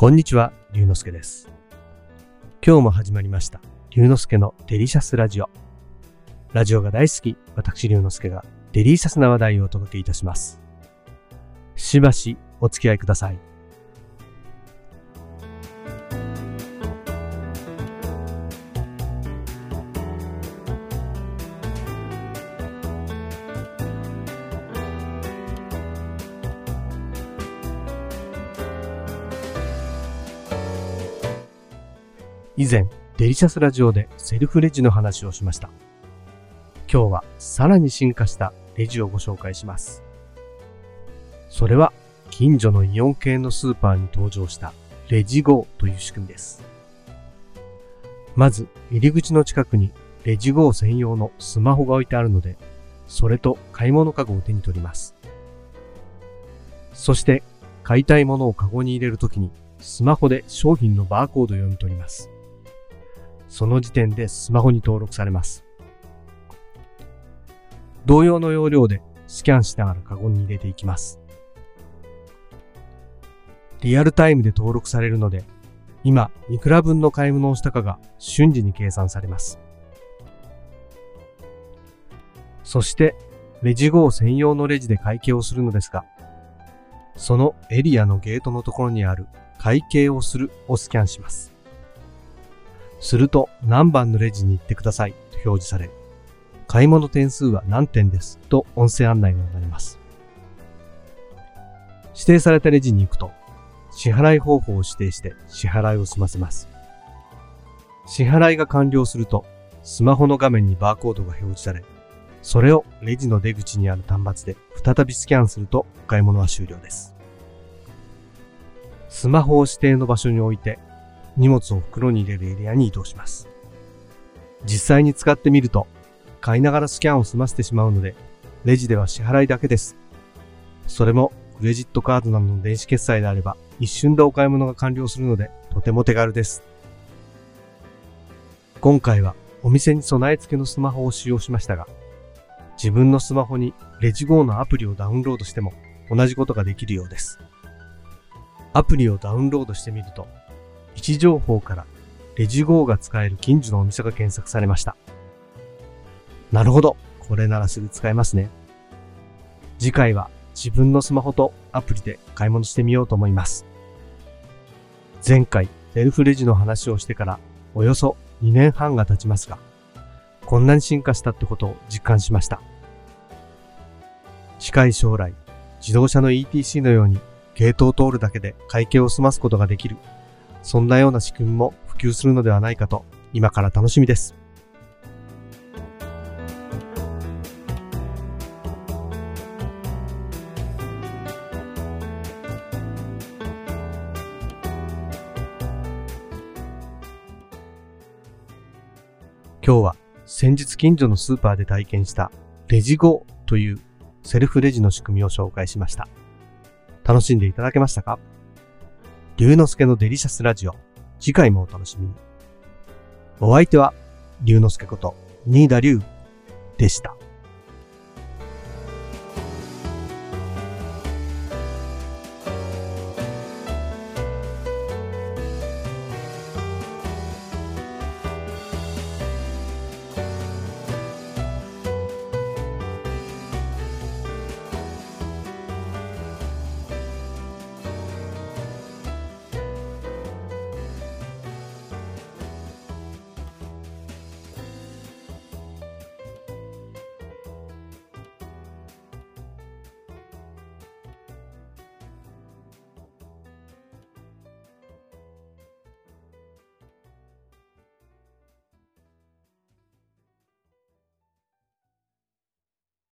こんにちは、龍之介です。今日も始まりました、龍之介のデリシャスラジオ。ラジオが大好き、私龍之介がデリシャスな話題をお届けいたします。しばしお付き合いください。以前、デリシャスラジオでセルフレジの話をしました。今日はさらに進化したレジをご紹介します。それは近所のイオン系のスーパーに登場したレジ GO という仕組みです。まず入り口の近くにレジ GO 専用のスマホが置いてあるので、それと買い物カゴを手に取ります。そして買いたいものをカゴに入れるときにスマホで商品のバーコードを読み取ります。その時点でスマホに登録されます。同様の要領でスキャンしながらカゴに入れていきます。リアルタイムで登録されるので、今いくら分の買い物をしたかが瞬時に計算されます。そして、レジ GO 専用のレジで会計をするのですが、そのエリアのゲートのところにある会計をするをスキャンします。すると何番のレジに行ってくださいと表示され、買い物点数は何点ですと音声案内が流れます。指定されたレジに行くと、支払い方法を指定して支払いを済ませます。支払いが完了すると、スマホの画面にバーコードが表示され、それをレジの出口にある端末で再びスキャンするとお買い物は終了です。スマホを指定の場所に置いて荷物を袋に入れるエリアに移動します。実際に使ってみると、買いながらスキャンを済ませてしまうので、レジでは支払いだけです。それも、クレジットカードなどの電子決済であれば、一瞬でお買い物が完了するので、とても手軽です。今回は、お店に備え付けのスマホを使用しましたが、自分のスマホにレジ GO のアプリをダウンロードしても同じことができるようです。アプリをダウンロードしてみると、位置情報からレジ GO が使える近所のお店が検索されました。なるほど。これならすぐ使えますね。次回は自分のスマホとアプリで買い物してみようと思います。前回セルフレジの話をしてからおよそ2年半が経ちますが、こんなに進化したってことを実感しました。近い将来、自動車の ETC のようにゲートを通るだけで会計を済ますことができるそんなような仕組みも普及するのではないかと、今から楽しみです。今日は先日近所のスーパーで体験したレジ GO というセルフレジの仕組みを紹介しました。楽しんでいただけましたか？龍之介のデリシャスラジオ。次回もお楽しみに。お相手は、龍之介こと、新田龍でした。